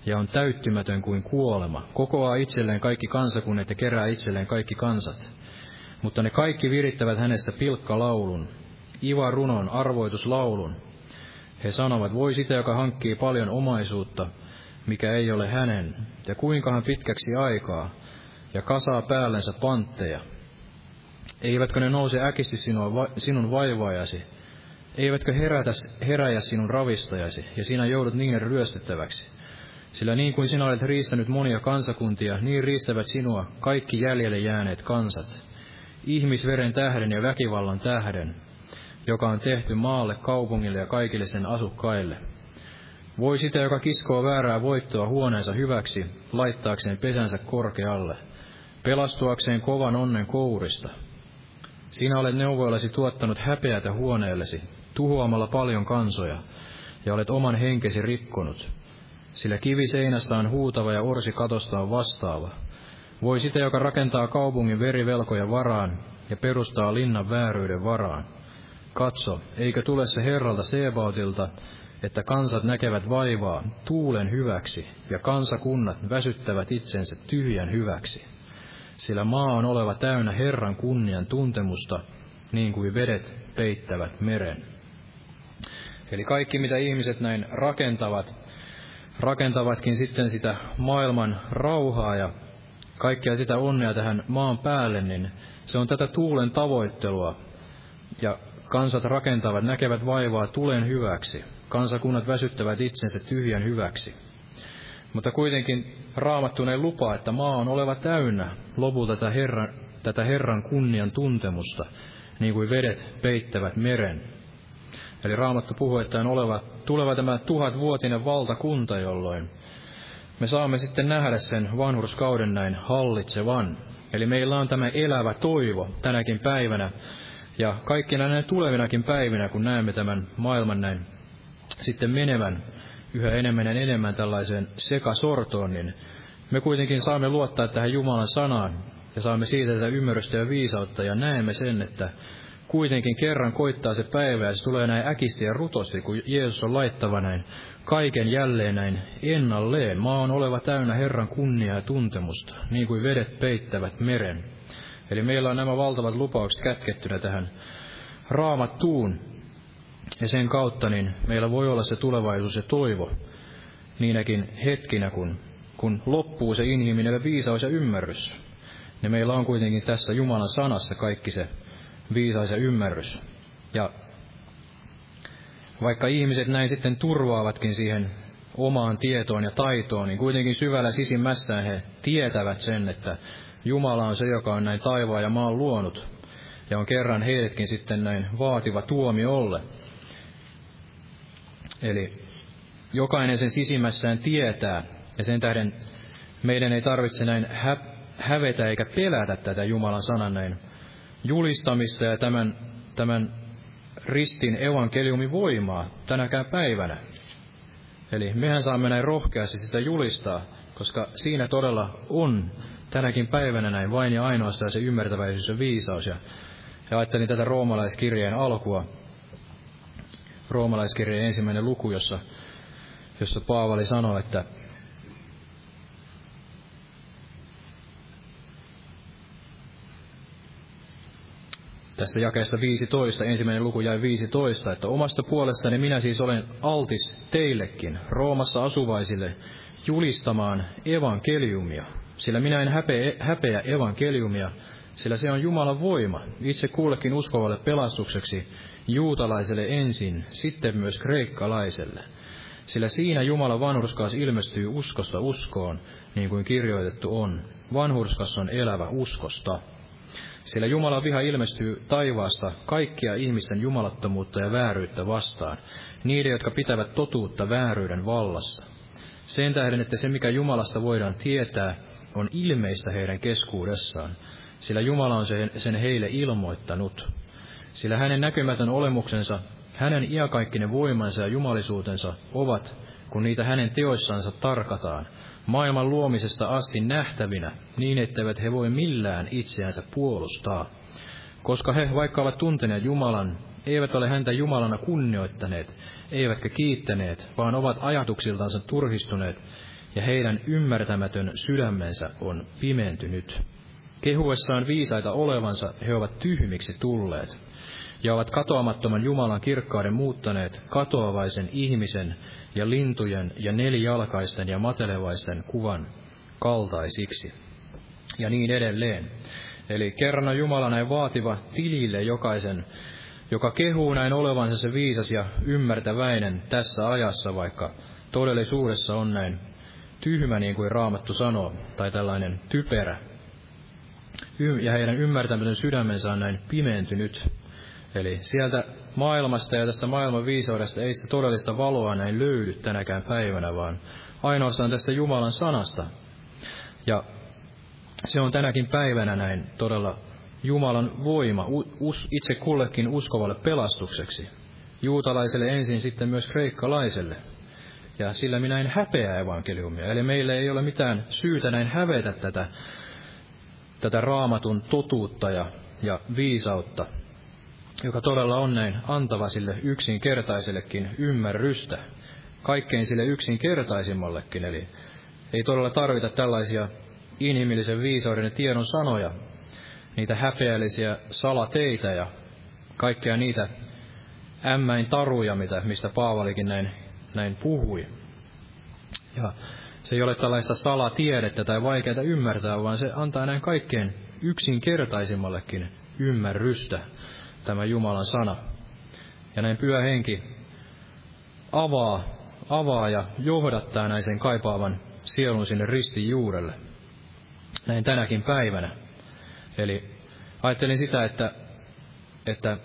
ja on täyttymätön kuin kuolema, kokoaa itselleen kaikki kansakunnat ja kerää itselleen kaikki kansat. Mutta ne kaikki virittävät hänestä pilkkalaulun, iva runon, arvoituslaulun. He sanovat, voi sitä, joka hankkii paljon omaisuutta, mikä ei ole hänen, ja kuinka hän pitkäksi aikaa, ja kasaa päällensä pantteja. Eivätkö ne nouse äkisti sinua, sinun vaivaajasi, eivätkö herätä, heräjä sinun ravistajasi, ja sinä joudut niiden ryöstettäväksi. Sillä niin kuin sinä olet riistänyt monia kansakuntia, niin riistävät sinua kaikki jäljelle jääneet kansat. Ihmisveren tähden ja väkivallan tähden, joka on tehty maalle, kaupungille ja kaikille sen asukkaille. Voi sitä, joka kiskoo väärää voittoa huoneensa hyväksi, laittaakseen pesänsä korkealle, pelastuakseen kovan onnen kourista. Sinä olet neuvoillasi tuottanut häpeätä huoneellesi, tuhoamalla paljon kansoja, ja olet oman henkesi rikkonut. Sillä kivi seinästä on huutava ja orsi katosta on vastaava. Voi sitä, joka rakentaa kaupungin verivelkoja varaan ja perustaa linnan vääryyden varaan. Katso, eikö tule se Herralta Sebautilta, että kansat näkevät vaivaa tuulen hyväksi ja kansakunnat väsyttävät itsensä tyhjän hyväksi. Sillä maa on oleva täynnä Herran kunnian tuntemusta, niin kuin vedet peittävät meren. Eli kaikki, mitä ihmiset näin rakentavat, rakentavatkin sitten sitä maailman rauhaa ja kaikkea sitä onnea tähän maan päälle, niin se on tätä tuulen tavoittelua. Ja kansat rakentavat, näkevät vaivaa tulen hyväksi. Kansakunnat väsyttävät itsensä tyhjän hyväksi. Mutta kuitenkin raamattu ei lupaa, että maa on oleva täynnä lopulta tätä Herran, tätä Herran kunnian tuntemusta, niin kuin vedet peittävät meren. Eli Raamattu puhuu, että on oleva, tuleva tämä tuhatvuotinen valtakunta, jolloin me saamme sitten nähdä sen vanhurskauden näin hallitsevan. Eli meillä on tämä elävä toivo tänäkin päivänä, ja kaikkina näin tulevinakin päivinä, kun näemme tämän maailman näin sitten menevän yhä enemmän ja enemmän tällaiseen sekasortoon, niin me kuitenkin saamme luottaa tähän Jumalan sanaan ja saamme siitä tätä ymmärrystä ja viisautta ja näemme sen, että kuitenkin kerran koittaa se päivä ja se tulee näin äkisti ja rutosti, kun Jeesus on laittava näin kaiken jälleen näin ennalleen. Maa on oleva täynnä Herran kunniaa ja tuntemusta, niin kuin vedet peittävät meren. Eli meillä on nämä valtavat lupaukset kätkettynä tähän raamattuun. Ja sen kautta niin meillä voi olla se tulevaisuus ja toivo niinäkin hetkinä, kun, kun loppuu se inhimillinen viisaus ja ymmärrys. Ja meillä on kuitenkin tässä Jumalan sanassa kaikki se viisaus ja ymmärrys. Ja vaikka ihmiset näin sitten turvaavatkin siihen omaan tietoon ja taitoon, niin kuitenkin syvällä sisimmässään he tietävät sen, että Jumala on se, joka on näin taivaan ja maan luonut, ja on kerran heidätkin sitten näin vaativa tuomiolle. Eli jokainen sen sisimmässään tietää, ja sen tähden meidän ei tarvitse näin hä- hävetä eikä pelätä tätä Jumalan sanan näin julistamista ja tämän, tämän ristin evankeliumin voimaa tänäkään päivänä. Eli mehän saamme näin rohkeasti sitä julistaa, koska siinä todella on tänäkin päivänä näin vain ja ainoastaan se ymmärtäväisyys ja viisaus. Ja, ja ajattelin tätä roomalaiskirjeen alkua, roomalaiskirjeen ensimmäinen luku, jossa, jossa Paavali sanoi, että tässä jakeesta 15, ensimmäinen luku jäi 15, että omasta puolestani minä siis olen altis teillekin, Roomassa asuvaisille, julistamaan evankeliumia, sillä minä en häpeä, häpeä evankeliumia, sillä se on Jumalan voima, itse kullekin uskovalle pelastukseksi, juutalaiselle ensin, sitten myös kreikkalaiselle. Sillä siinä Jumalan vanhurskaus ilmestyy uskosta uskoon, niin kuin kirjoitettu on. Vanhurskas on elävä uskosta. Sillä Jumalan viha ilmestyy taivaasta kaikkia ihmisten jumalattomuutta ja vääryyttä vastaan, niiden, jotka pitävät totuutta vääryyden vallassa. Sen tähden, että se mikä Jumalasta voidaan tietää, on ilmeistä heidän keskuudessaan, sillä Jumala on sen, heille ilmoittanut. Sillä hänen näkymätön olemuksensa, hänen iakaikkinen voimansa ja jumalisuutensa ovat, kun niitä hänen teoissansa tarkataan, maailman luomisesta asti nähtävinä, niin etteivät he voi millään itseänsä puolustaa. Koska he, vaikka ovat tunteneet Jumalan, eivät ole häntä Jumalana kunnioittaneet, eivätkä kiittäneet, vaan ovat ajatuksiltansa turhistuneet, ja heidän ymmärtämätön sydämensä on pimentynyt. Kehuessaan viisaita olevansa he ovat tyhmiksi tulleet, ja ovat katoamattoman Jumalan kirkkauden muuttaneet katoavaisen ihmisen ja lintujen ja nelijalkaisten ja matelevaisten kuvan kaltaisiksi. Ja niin edelleen. Eli kerran on Jumala näin vaativa tilille jokaisen, joka kehuu näin olevansa se viisas ja ymmärtäväinen tässä ajassa, vaikka todellisuudessa on näin tyhmä, niin kuin Raamattu sanoo, tai tällainen typerä. Ja heidän ymmärtämätön sydämensä on näin pimentynyt. Eli sieltä maailmasta ja tästä maailman viisaudesta ei sitä todellista valoa näin löydy tänäkään päivänä, vaan ainoastaan tästä Jumalan sanasta. Ja se on tänäkin päivänä näin todella Jumalan voima itse kullekin uskovalle pelastukseksi. Juutalaiselle ensin sitten myös kreikkalaiselle. Ja sillä minä en häpeä evankeliumia. Eli meillä ei ole mitään syytä näin hävetä tätä, tätä raamatun totuutta ja, ja viisautta, joka todella on näin antava sille yksinkertaisellekin ymmärrystä. Kaikkein sille yksinkertaisimmallekin. Eli ei todella tarvita tällaisia inhimillisen viisauden ja tiedon sanoja, niitä häpeällisiä salateitä ja kaikkea niitä ämmäin taruja, mitä, mistä Paavalikin näin, näin puhui. Ja se ei ole tällaista salatiedettä tai vaikeaa ymmärtää, vaan se antaa näin kaikkein yksinkertaisimmallekin ymmärrystä, tämä Jumalan sana. Ja näin pyhä henki avaa, avaa ja johdattaa näin sen kaipaavan sielun sinne ristin juurelle näin tänäkin päivänä. Eli ajattelin sitä, että, että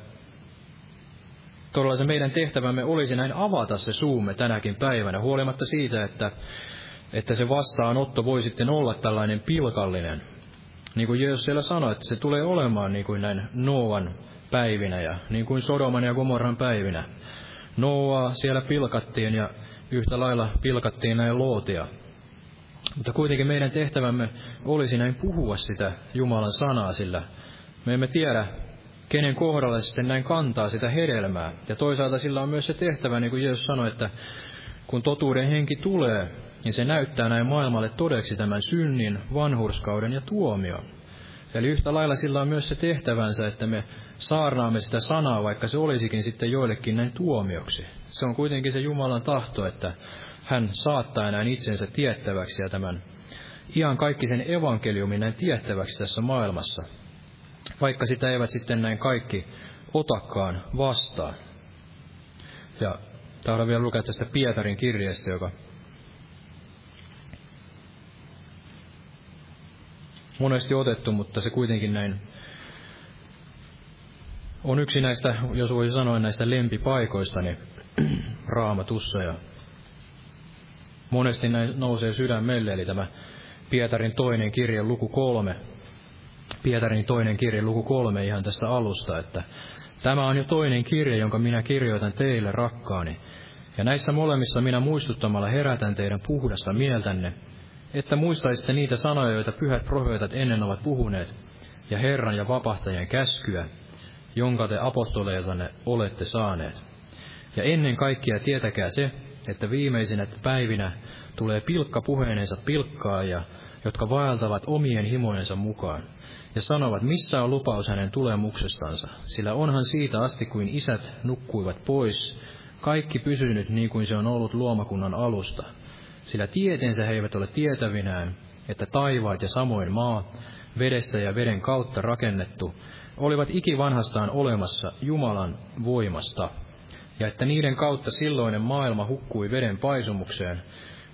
todella se meidän tehtävämme olisi näin avata se suumme tänäkin päivänä, huolimatta siitä, että, että se vastaanotto voi sitten olla tällainen pilkallinen. Niin kuin Jeesus siellä sanoi, että se tulee olemaan niin kuin näin Noan päivinä ja niin kuin Sodoman ja Gomorran päivinä. Noa siellä pilkattiin ja yhtä lailla pilkattiin näin lootia. Mutta kuitenkin meidän tehtävämme olisi näin puhua sitä Jumalan sanaa, sillä me emme tiedä, kenen kohdalla sitten näin kantaa sitä hedelmää. Ja toisaalta sillä on myös se tehtävä, niin kuin Jeesus sanoi, että kun totuuden henki tulee, niin se näyttää näin maailmalle todeksi tämän synnin, vanhurskauden ja tuomion. Eli yhtä lailla sillä on myös se tehtävänsä, että me saarnaamme sitä sanaa, vaikka se olisikin sitten joillekin näin tuomioksi. Se on kuitenkin se Jumalan tahto, että hän saattaa näin itsensä tiettäväksi ja tämän ihan kaikki sen evankeliumin näin tiettäväksi tässä maailmassa, vaikka sitä eivät sitten näin kaikki otakaan vastaan. Ja tahdon vielä lukea tästä Pietarin kirjeestä, joka monesti otettu, mutta se kuitenkin näin on yksi näistä, jos voisi sanoa näistä lempipaikoistani raamatussa. Ja monesti näin nousee sydämelle, eli tämä Pietarin toinen kirje luku kolme. Pietarin toinen kirje luku kolme ihan tästä alusta, että tämä on jo toinen kirje, jonka minä kirjoitan teille, rakkaani. Ja näissä molemmissa minä muistuttamalla herätän teidän puhdasta mieltänne, että muistaisitte niitä sanoja, joita pyhät profeetat ennen ovat puhuneet, ja Herran ja vapahtajan käskyä, jonka te apostoleiltanne olette saaneet. Ja ennen kaikkea tietäkää se, että viimeisinä päivinä tulee pilkka puheeneensa pilkkaajia, jotka vaeltavat omien himojensa mukaan, ja sanovat, missä on lupaus hänen tulemuksestansa, sillä onhan siitä asti, kuin isät nukkuivat pois, kaikki pysynyt niin kuin se on ollut luomakunnan alusta. Sillä tieteensä he eivät ole tietävinään, että taivaat ja samoin maa, vedestä ja veden kautta rakennettu, olivat ikivanhastaan olemassa Jumalan voimasta – ja että niiden kautta silloinen maailma hukkui veden paisumukseen,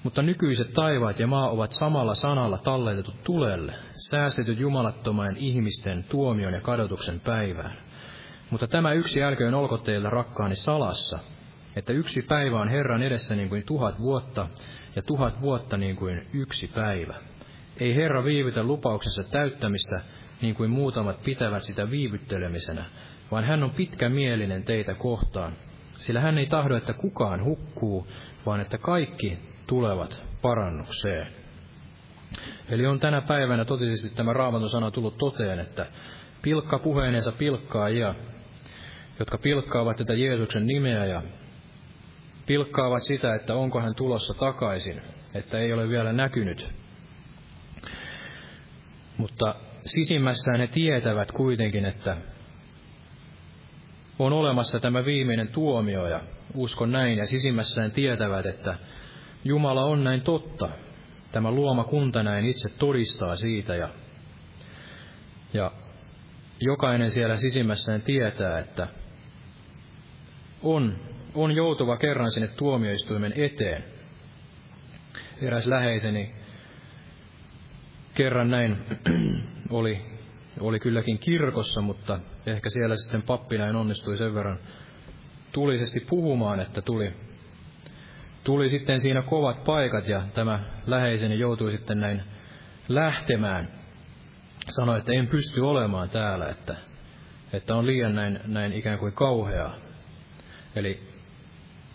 mutta nykyiset taivaat ja maa ovat samalla sanalla talletetut tulelle, säästetyt jumalattomain ihmisten tuomion ja kadotuksen päivään. Mutta tämä yksi älköön olko teillä rakkaani salassa, että yksi päivä on Herran edessä niin kuin tuhat vuotta, ja tuhat vuotta niin kuin yksi päivä. Ei Herra viivytä lupauksensa täyttämistä, niin kuin muutamat pitävät sitä viivyttelemisenä, vaan hän on pitkämielinen teitä kohtaan, sillä hän ei tahdo, että kukaan hukkuu, vaan että kaikki tulevat parannukseen. Eli on tänä päivänä totisesti tämä raamatun sana tullut toteen, että pilkka puheeneensa pilkkaajia, jotka pilkkaavat tätä Jeesuksen nimeä ja pilkkaavat sitä, että onko hän tulossa takaisin, että ei ole vielä näkynyt. Mutta sisimmässään he tietävät kuitenkin, että on olemassa tämä viimeinen tuomio ja uskon näin ja sisimmässään tietävät, että Jumala on näin totta. Tämä luoma kunta näin itse todistaa siitä ja, ja jokainen siellä sisimmässään tietää, että on, on joutuva kerran sinne tuomioistuimen eteen. Eräs läheiseni kerran näin oli, oli kylläkin kirkossa, mutta ehkä siellä sitten pappi näin onnistui sen verran tulisesti puhumaan, että tuli, tuli sitten siinä kovat paikat ja tämä läheiseni joutui sitten näin lähtemään. Sanoi, että en pysty olemaan täällä, että, että on liian näin, näin ikään kuin kauheaa. Eli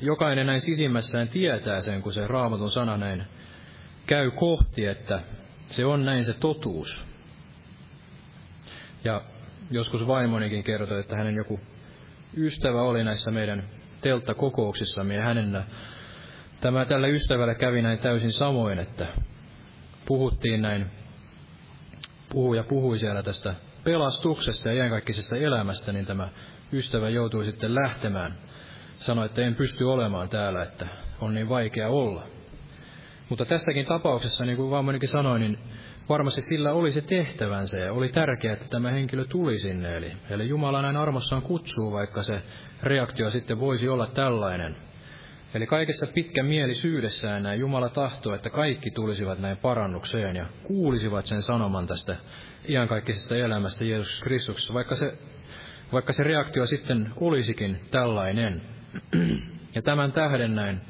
jokainen näin sisimmässään tietää sen, kun se raamatun sana näin käy kohti, että se on näin se totuus. Ja joskus vaimonikin kertoi, että hänen joku ystävä oli näissä meidän telttakokouksissamme ja hänen tämä tällä ystävällä kävi näin täysin samoin, että puhuttiin näin, puhui ja puhui siellä tästä pelastuksesta ja iänkaikkisesta elämästä, niin tämä ystävä joutui sitten lähtemään. Sanoi, että en pysty olemaan täällä, että on niin vaikea olla. Mutta tässäkin tapauksessa, niin kuin Vammonikin sanoi, niin varmasti sillä oli se tehtävänsä ja oli tärkeää, että tämä henkilö tuli sinne. Eli, eli Jumala näin armossaan kutsuu, vaikka se reaktio sitten voisi olla tällainen. Eli kaikessa pitkämielisyydessään näin Jumala tahtoo, että kaikki tulisivat näin parannukseen ja kuulisivat sen sanoman tästä iankaikkisesta elämästä Jeesus Kristuksessa, vaikka se, vaikka se reaktio sitten olisikin tällainen. Ja tämän tähden näin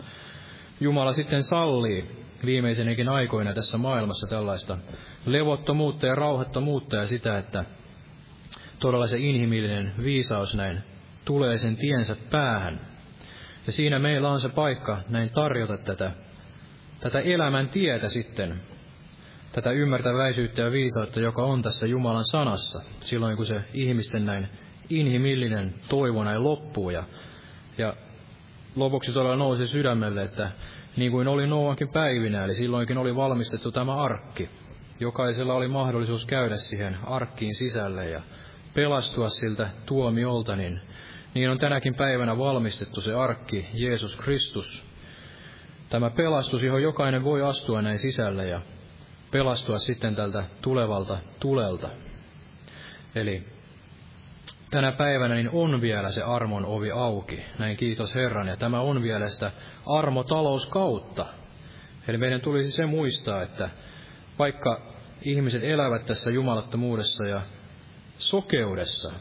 Jumala sitten sallii viimeisenäkin aikoina tässä maailmassa tällaista levottomuutta ja rauhattomuutta ja sitä, että todella se inhimillinen viisaus näin tulee sen tiensä päähän. Ja siinä meillä on se paikka näin tarjota tätä, tätä elämän tietä sitten, tätä ymmärtäväisyyttä ja viisautta, joka on tässä Jumalan sanassa, silloin kun se ihmisten näin inhimillinen toivo näin loppuu. Ja, ja lopuksi todella nousi sydämelle, että niin kuin oli Noankin päivinä, eli silloinkin oli valmistettu tämä arkki. Jokaisella oli mahdollisuus käydä siihen arkkiin sisälle ja pelastua siltä tuomiolta, niin, niin on tänäkin päivänä valmistettu se arkki, Jeesus Kristus. Tämä pelastus, johon jokainen voi astua näin sisälle ja pelastua sitten tältä tulevalta tulelta. Eli tänä päivänä niin on vielä se armon ovi auki. Näin kiitos Herran. Ja tämä on vielä sitä armotalouskautta. Eli meidän tulisi se muistaa, että vaikka ihmiset elävät tässä jumalattomuudessa ja sokeudessa,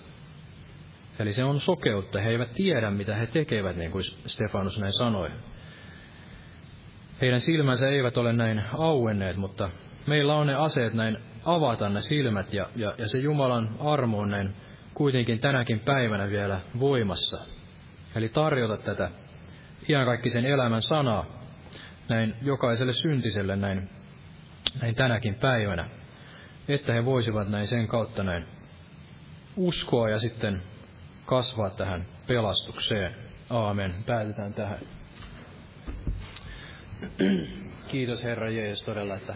eli se on sokeutta, he eivät tiedä mitä he tekevät, niin kuin Stefanus näin sanoi. Heidän silmänsä eivät ole näin auenneet, mutta meillä on ne aseet näin avata ne silmät ja, ja, ja se Jumalan armo on näin kuitenkin tänäkin päivänä vielä voimassa. Eli tarjota tätä iankaikkisen elämän sanaa näin jokaiselle syntiselle näin, näin tänäkin päivänä, että he voisivat näin sen kautta näin uskoa ja sitten kasvaa tähän pelastukseen. Aamen. Päätetään tähän. Kiitos Herra Jeesus todella, että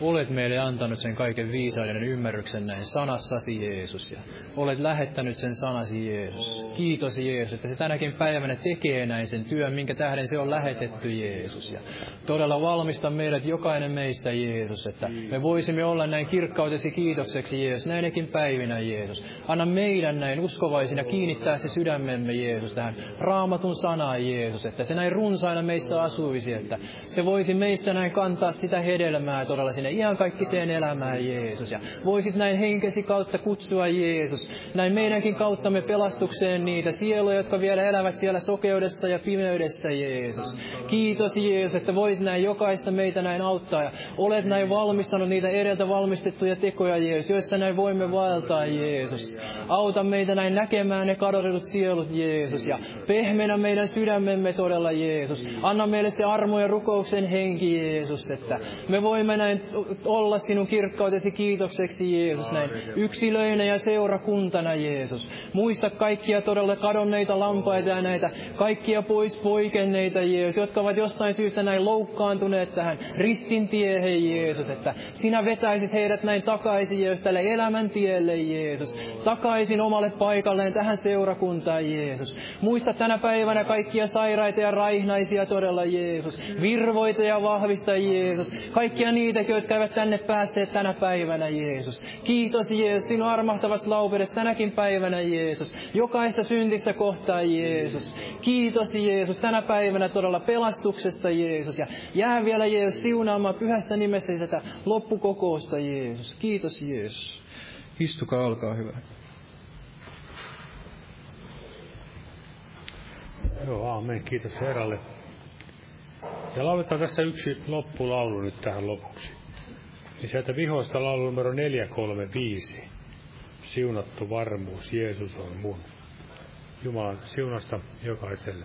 olet meille antanut sen kaiken viisauden ymmärryksen näin sanassasi Jeesus. Ja olet lähettänyt sen sanasi Jeesus. Kiitos Jeesus, että se tänäkin päivänä tekee näin sen työn, minkä tähden se on lähetetty Jeesus. Ja todella valmista meidät jokainen meistä Jeesus, että me voisimme olla näin kirkkautesi kiitokseksi Jeesus, näinäkin päivinä Jeesus. Anna meidän näin uskovaisina kiinnittää se sydämemme Jeesus tähän raamatun sanaan Jeesus, että se näin runsaina meissä asuisi, että se voisi meissä näin kantaa sitä hedelmää todella sinne sinne iankaikkiseen elämään, Jeesus. Ja voisit näin henkesi kautta kutsua, Jeesus, näin meidänkin kauttamme pelastukseen niitä sieluja, jotka vielä elävät siellä sokeudessa ja pimeydessä, Jeesus. Kiitos, Jeesus, että voit näin jokaista meitä näin auttaa ja olet näin valmistanut niitä edeltä valmistettuja tekoja, Jeesus, joissa näin voimme vaeltaa, Jeesus. Auta meitä näin näkemään ne kadonnut sielut, Jeesus, ja pehmenä meidän sydämemme todella, Jeesus. Anna meille se armo ja rukouksen henki, Jeesus, että me voimme näin olla sinun kirkkautesi kiitokseksi, Jeesus, näin yksilöinä ja seurakuntana, Jeesus. Muista kaikkia todella kadonneita lampaita ja näitä kaikkia pois poikenneita, Jeesus, jotka ovat jostain syystä näin loukkaantuneet tähän ristin tiehen, Jeesus, että sinä vetäisit heidät näin takaisin, Jeesus, tälle elämän tielle, Jeesus. Takaisin omalle paikalleen tähän seurakuntaan, Jeesus. Muista tänä päivänä kaikkia sairaita ja raihnaisia todella, Jeesus. Virvoita ja vahvista, Jeesus. Kaikkia niitä, jotka eivät tänne päässeet tänä päivänä, Jeesus. Kiitos, Jeesus, sinun armahtavas laupeudesta tänäkin päivänä, Jeesus. Jokaista syntistä kohtaa, Jeesus. Kiitos, Jeesus, tänä päivänä todella pelastuksesta, Jeesus. Ja jää vielä, Jeesus, siunaamaan pyhässä nimessä tätä loppukokousta, Jeesus. Kiitos, Jeesus. Istukaa, olkaa hyvä. Joo, aamen. Kiitos Herralle. Ja lauletaan tässä yksi loppulaulu nyt tähän lopuksi. Niin sieltä vihoista laulu numero 435. Siunattu varmuus, Jeesus on mun. Jumalan siunasta jokaiselle.